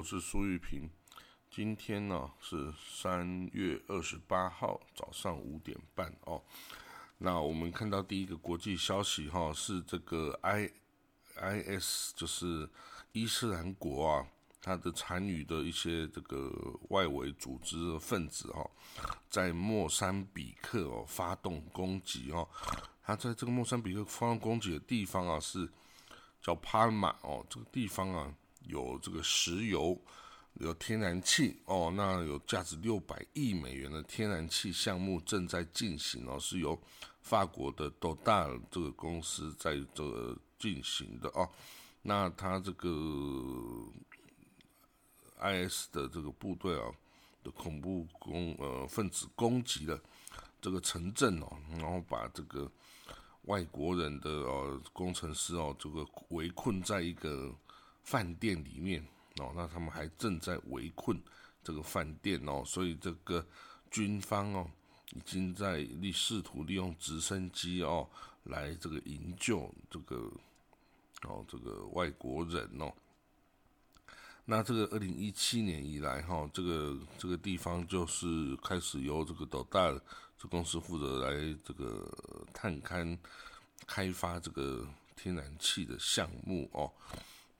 我是苏玉平。今天呢是三月二十八号早上五点半哦。那我们看到第一个国际消息哈，是这个 I I S 就是伊斯兰国啊，它的参与的一些这个外围组织分子哈，在莫桑比克哦发动攻击哦。他在这个莫桑比克发动攻击的地方啊，是叫帕尔马哦，这个地方啊。有这个石油，有天然气哦，那有价值六百亿美元的天然气项目正在进行哦，是由法国的 d o d a 这个公司在这个进行的哦。那他这个 IS 的这个部队啊的恐怖攻呃分子攻击了这个城镇哦，然后把这个外国人的呃工程师哦这个围困在一个。饭店里面哦，那他们还正在围困这个饭店哦，所以这个军方哦已经在力试图利用直升机哦来这个营救这个哦这个外国人哦。那这个二零一七年以来哈，这个这个地方就是开始由这个斗大这公司负责来这个探勘开发这个天然气的项目哦。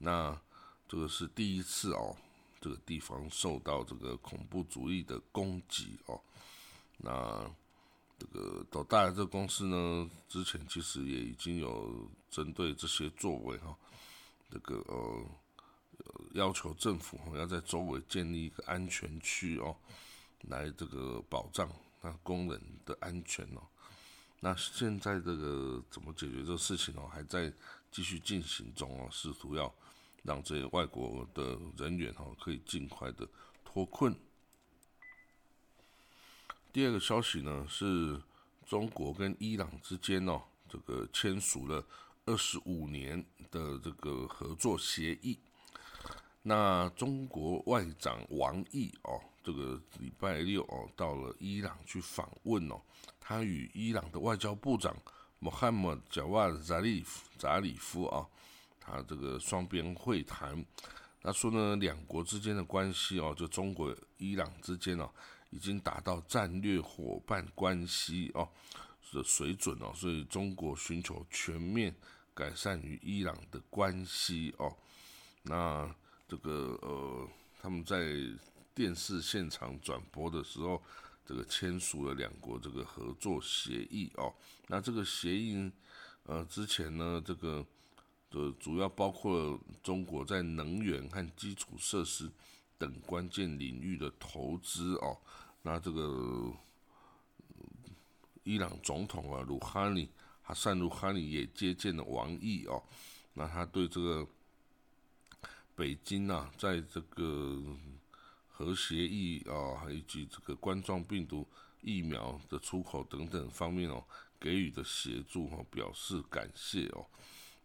那这个是第一次哦，这个地方受到这个恐怖主义的攻击哦。那这个斗大的这个公司呢，之前其实也已经有针对这些作为哈，这个呃要求政府要在周围建立一个安全区哦，来这个保障那工人的安全哦。那现在这个怎么解决这个事情哦，还在继续进行中哦，试图要。让这些外国的人员哈可以尽快的脱困。第二个消息呢是中国跟伊朗之间哦，这个签署了二十五年的这个合作协议。那中国外长王毅哦，这个礼拜六哦到了伊朗去访问哦，他与伊朗的外交部长穆罕默德·贾瓦扎里夫扎里夫啊。啊这个双边会谈，他说呢，两国之间的关系哦，就中国、伊朗之间哦，已经达到战略伙伴关系哦的水准哦，所以中国寻求全面改善与伊朗的关系哦。那这个呃，他们在电视现场转播的时候，这个签署了两国这个合作协议哦。那这个协议呃，之前呢，这个。的主要包括中国在能源和基础设施等关键领域的投资哦。那这个伊朗总统啊，鲁哈尼哈善鲁哈尼也接见了王毅哦。那他对这个北京啊，在这个核协议啊，以及这个冠状病毒疫苗的出口等等方面哦，给予的协助哦，表示感谢哦。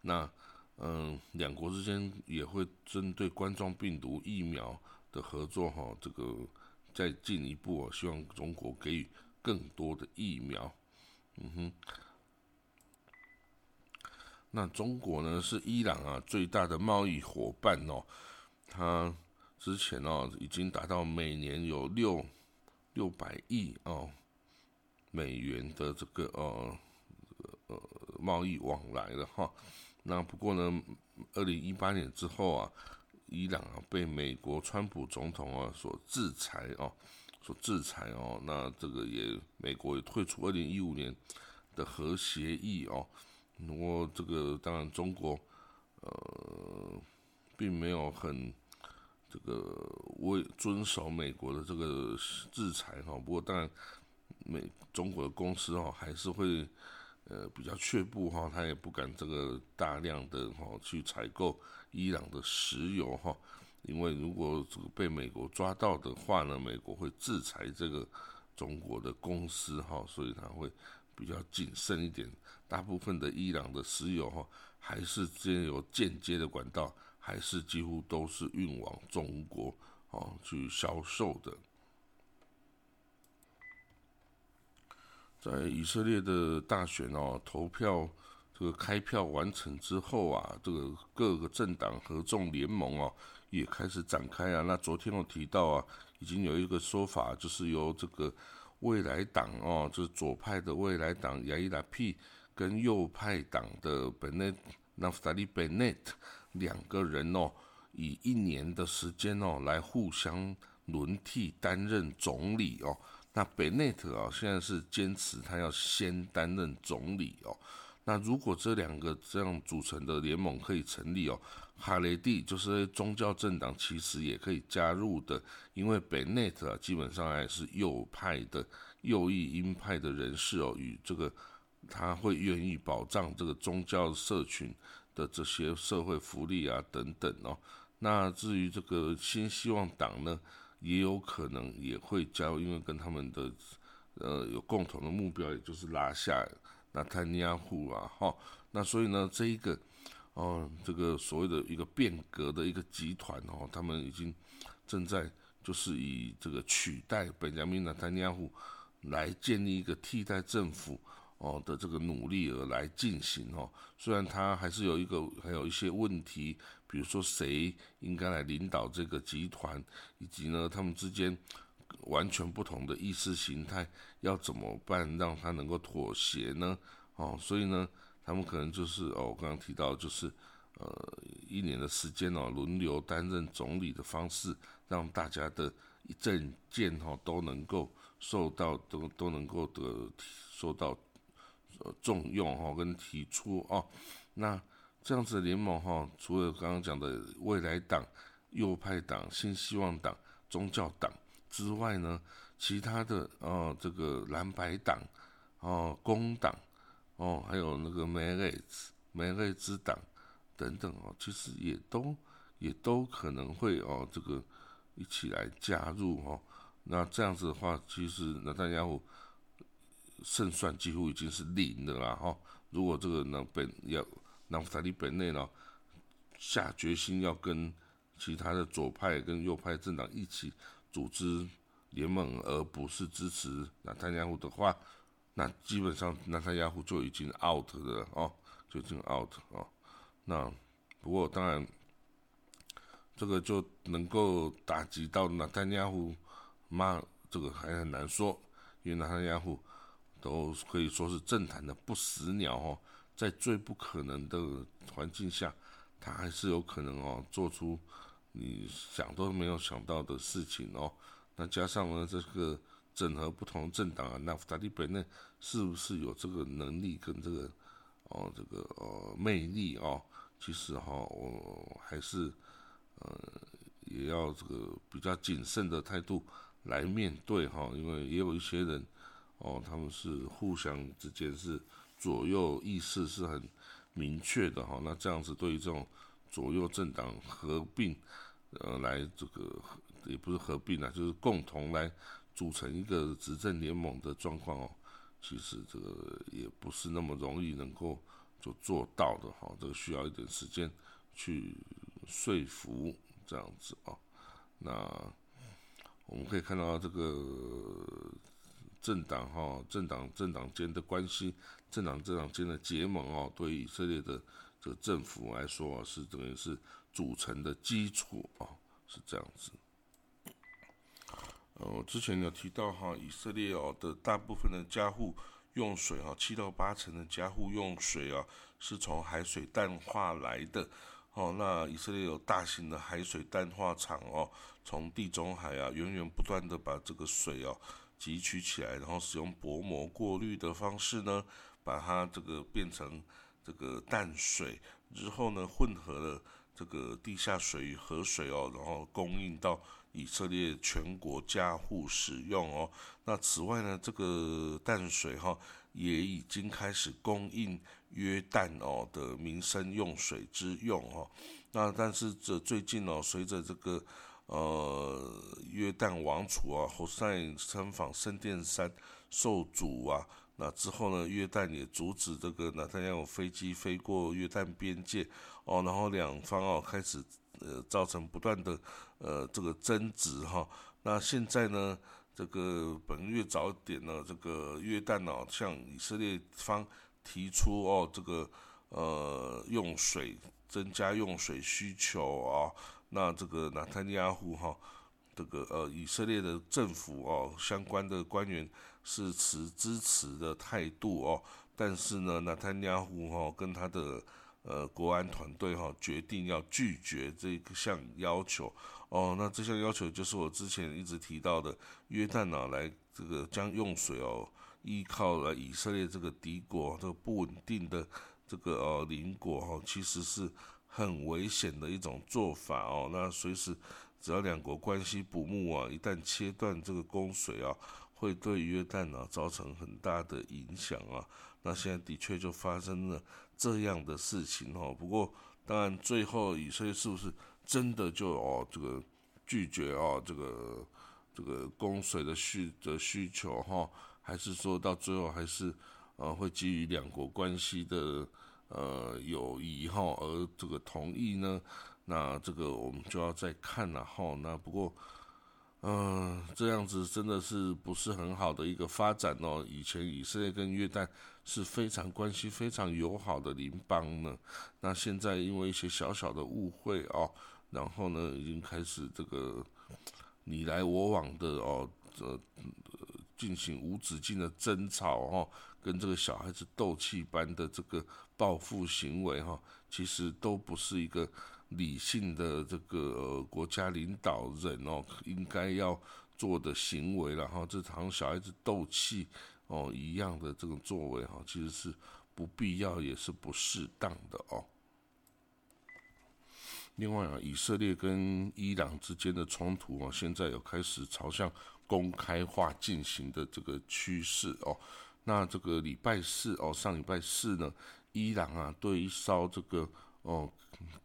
那嗯，两国之间也会针对冠状病毒疫苗的合作哈，这个再进一步，希望中国给予更多的疫苗。嗯哼，那中国呢是伊朗啊最大的贸易伙伴哦，它之前哦已经达到每年有六六百亿哦美元的这个呃呃贸易往来了哈。那不过呢，二零一八年之后啊，伊朗啊被美国川普总统啊所制裁哦，所制裁哦，那这个也美国也退出二零一五年的核协议哦。不过这个当然中国呃并没有很这个为遵守美国的这个制裁哈。不过当然美中国的公司哦还是会。呃，比较却步哈，他也不敢这个大量的哈去采购伊朗的石油哈，因为如果这个被美国抓到的话呢，美国会制裁这个中国的公司哈，所以他会比较谨慎一点。大部分的伊朗的石油哈，还是经由间接的管道，还是几乎都是运往中国哦去销售的。在以色列的大选哦，投票这个开票完成之后啊，这个各个政党合众联盟哦，也开始展开啊。那昨天我提到啊，已经有一个说法，就是由这个未来党哦，就是左派的未来党亚伊拉 P 跟右派党的本内纳夫达利本内特两个人哦，以一年的时间哦来互相轮替担任总理哦。那 Benet 啊，现在是坚持他要先担任总理哦。那如果这两个这样组成的联盟可以成立哦，哈雷蒂就是宗教政党，其实也可以加入的，因为北内特啊基本上还是右派的右翼鹰派的人士哦，与这个他会愿意保障这个宗教社群的这些社会福利啊等等哦。那至于这个新希望党呢，也有可能也会加入，因为跟他们的呃有共同的目标，也就是拉下。那坦尼亚胡啊，哈，那所以呢，这一个，哦，这个所谓的一个变革的一个集团哦，他们已经正在就是以这个取代本加明·纳坦尼亚胡来建立一个替代政府哦的这个努力而来进行哦。虽然他还是有一个还有一些问题，比如说谁应该来领导这个集团，以及呢他们之间。完全不同的意识形态要怎么办，让他能够妥协呢？哦，所以呢，他们可能就是哦，我刚刚提到就是呃，一年的时间哦，轮流担任总理的方式，让大家的政见哈都能够受到都都能够得受到呃重用哈，跟提出哦，那这样子的联盟哈，除了刚刚讲的未来党、右派党、新希望党、宗教党。之外呢，其他的哦，这个蓝白党哦，工党哦，还有那个梅雷兹梅雷兹党等等哦，其实也都也都可能会哦，这个一起来加入哦。那这样子的话，其实那大家伙胜算几乎已经是零的啦哈。如果这个呢本要那法利本内呢下决心要跟其他的左派跟右派政党一起。组织联盟，而不是支持纳坦雅胡的话，那基本上纳坦雅胡就已经 out 了哦，就已经 out 哦。那不过当然，这个就能够打击到纳坦雅胡吗？这个还很难说，因为纳坦雅胡都可以说是政坛的不死鸟哦，在最不可能的环境下，他还是有可能哦做出。你想都没有想到的事情哦，那加上呢，这个整合不同政党啊，那塔利本内是不是有这个能力跟这个哦这个呃魅力哦？其实哈，我还是呃也要这个比较谨慎的态度来面对哈，因为也有一些人哦，他们是互相之间是左右意识是很明确的哈，那这样子对于这种左右政党合并。呃，来这个也不是合并啊，就是共同来组成一个执政联盟的状况哦。其实这个也不是那么容易能够就做到的哈，这个需要一点时间去说服这样子啊。那我们可以看到这个政党哈，政党政党间的关系，政党政党间的结盟哦，对以色列的这个政府来说是等于是。组成的基础啊，是这样子。呃，我之前有提到哈，以色列哦的大部分的家户用水哈，七到八成的家户用水啊，是从海水淡化来的。哦，那以色列有大型的海水淡化厂哦，从地中海啊源源不断的把这个水哦汲取起来，然后使用薄膜过滤的方式呢，把它这个变成这个淡水，之后呢混合了。这个地下水与河水哦，然后供应到以色列全国家户使用哦。那此外呢，这个淡水哈也已经开始供应约旦哦的民生用水之用哦。那但是这最近哦，随着这个呃约旦王储啊侯赛参访圣殿山受阻啊。那之后呢？约旦也阻止这个纳坦雅飞机飞过约旦边界哦，然后两方哦开始呃造成不断的呃这个争执哈。那现在呢，这个本月早点呢，这个约旦哦向以色列方提出哦这个呃用水增加用水需求啊，那这个纳坦尼亚胡哈，这个呃以色列的政府哦，相关的官员是持支持的态度哦，但是呢，纳坦尼亚胡哈跟他的呃国安团队哈决定要拒绝这个项要求哦，那这项要求就是我之前一直提到的约旦啊来这个将用水哦依靠了以色列这个敌国这个不稳定的这个呃邻国哈，其实是。很危险的一种做法哦，那随时只要两国关系不睦啊，一旦切断这个供水啊，会对约旦啊造成很大的影响啊。那现在的确就发生了这样的事情哦。不过当然最后以色列是不是真的就哦这个拒绝哦这个这个供水的需的需求哈，还是说到最后还是呃会基于两国关系的？呃，友谊哈，而这个同意呢，那这个我们就要再看了哈。那不过，嗯，这样子真的是不是很好的一个发展哦。以前以色列跟约旦是非常关系非常友好的邻邦呢，那现在因为一些小小的误会哦，然后呢，已经开始这个你来我往的哦，这进行无止境的争吵哦，跟这个小孩子斗气般的这个。报复行为哈，其实都不是一个理性的这个国家领导人哦应该要做的行为然后。这好像小孩子斗气哦一样的这种作为哈，其实是不必要也是不适当的哦。另外啊，以色列跟伊朗之间的冲突啊，现在有开始朝向公开化进行的这个趋势哦。那这个礼拜四哦，上礼拜四呢？伊朗啊，对一艘这个哦，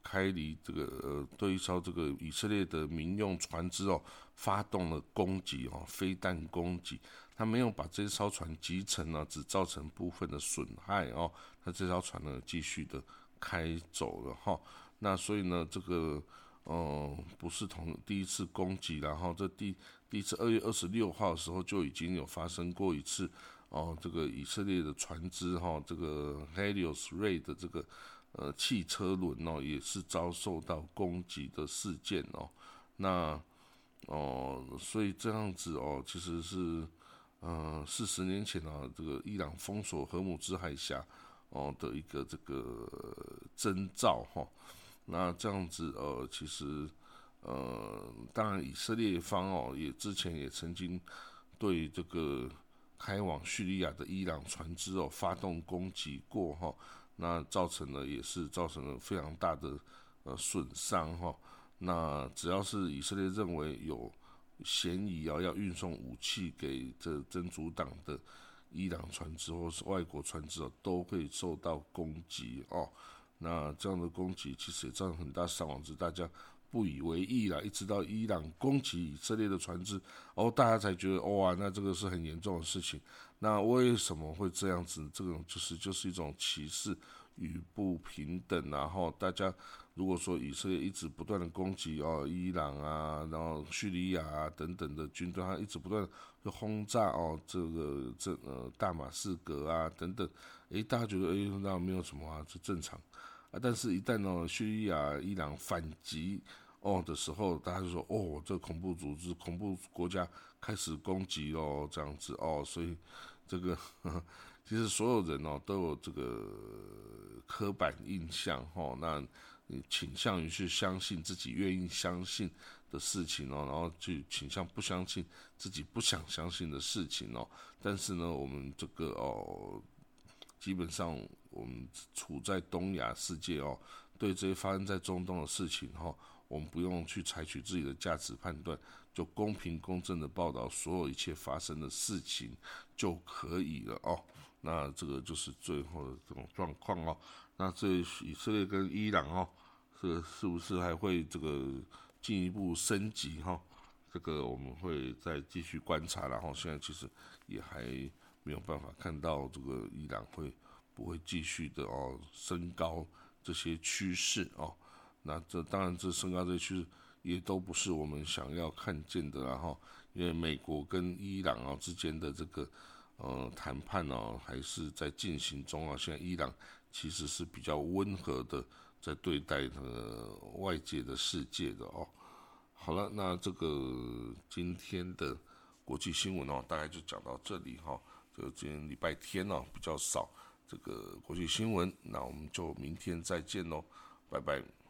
开离这个呃，对一艘这个以色列的民用船只哦，发动了攻击哦，飞弹攻击。他没有把这艘船击沉呢，只造成部分的损害哦。那这艘船呢，继续的开走了哈。那所以呢，这个哦，不是同第一次攻击，然后这第第一次二月二十六号的时候就已经有发生过一次。哦，这个以色列的船只哈，这个 Helios Ray 的这个呃汽车轮哦，也是遭受到攻击的事件哦。那哦，所以这样子哦，其实是呃四十年前啊，这个伊朗封锁荷姆兹海峡哦的一个这个征兆哈。那这样子呃，其实呃，当然以色列方哦，也之前也曾经对这个。开往叙利亚的伊朗船只哦，发动攻击过哈，那造成了也是造成了非常大的呃损伤哈。那只要是以色列认为有嫌疑啊，要运送武器给这真主党的伊朗船只或是外国船只哦，都会受到攻击哦。那这样的攻击其实也造成很大伤亡，是大家。不以为意了，一直到伊朗攻击以色列的船只，哦，大家才觉得哇，那这个是很严重的事情。那为什么会这样子？这种就是就是一种歧视与不平等。然后大家如果说以色列一直不断的攻击哦，伊朗啊，然后叙利亚啊等等的军队，它一直不断的轰炸哦，这个这呃大马士革啊等等，诶，大家觉得诶，那没有什么啊，这正常啊。但是，一旦呢叙利亚、伊朗反击，哦的时候，大家就说哦，这恐怖组织、恐怖国家开始攻击喽，这样子哦，所以这个 其实所有人哦都有这个刻板印象哈，那你倾向于去相信自己愿意相信的事情哦，然后去倾向不相信自己不想相信的事情哦。但是呢，我们这个哦，基本上我们处在东亚世界哦，对这些发生在中东的事情哈。我们不用去采取自己的价值判断，就公平公正的报道所有一切发生的事情就可以了哦。那这个就是最后的这种状况哦。那这以色列跟伊朗哦，这是不是还会这个进一步升级哈？这个我们会再继续观察。然后现在其实也还没有办法看到这个伊朗会不会继续的哦升高这些趋势哦。那这当然，这升高这趋势也都不是我们想要看见的，然后因为美国跟伊朗啊之间的这个呃谈判哦还是在进行中啊。现在伊朗其实是比较温和的在对待这个外界的世界的哦。好了，那这个今天的国际新闻哦，大概就讲到这里哈。就今天礼拜天哦，比较少这个国际新闻，那我们就明天再见喽，拜拜。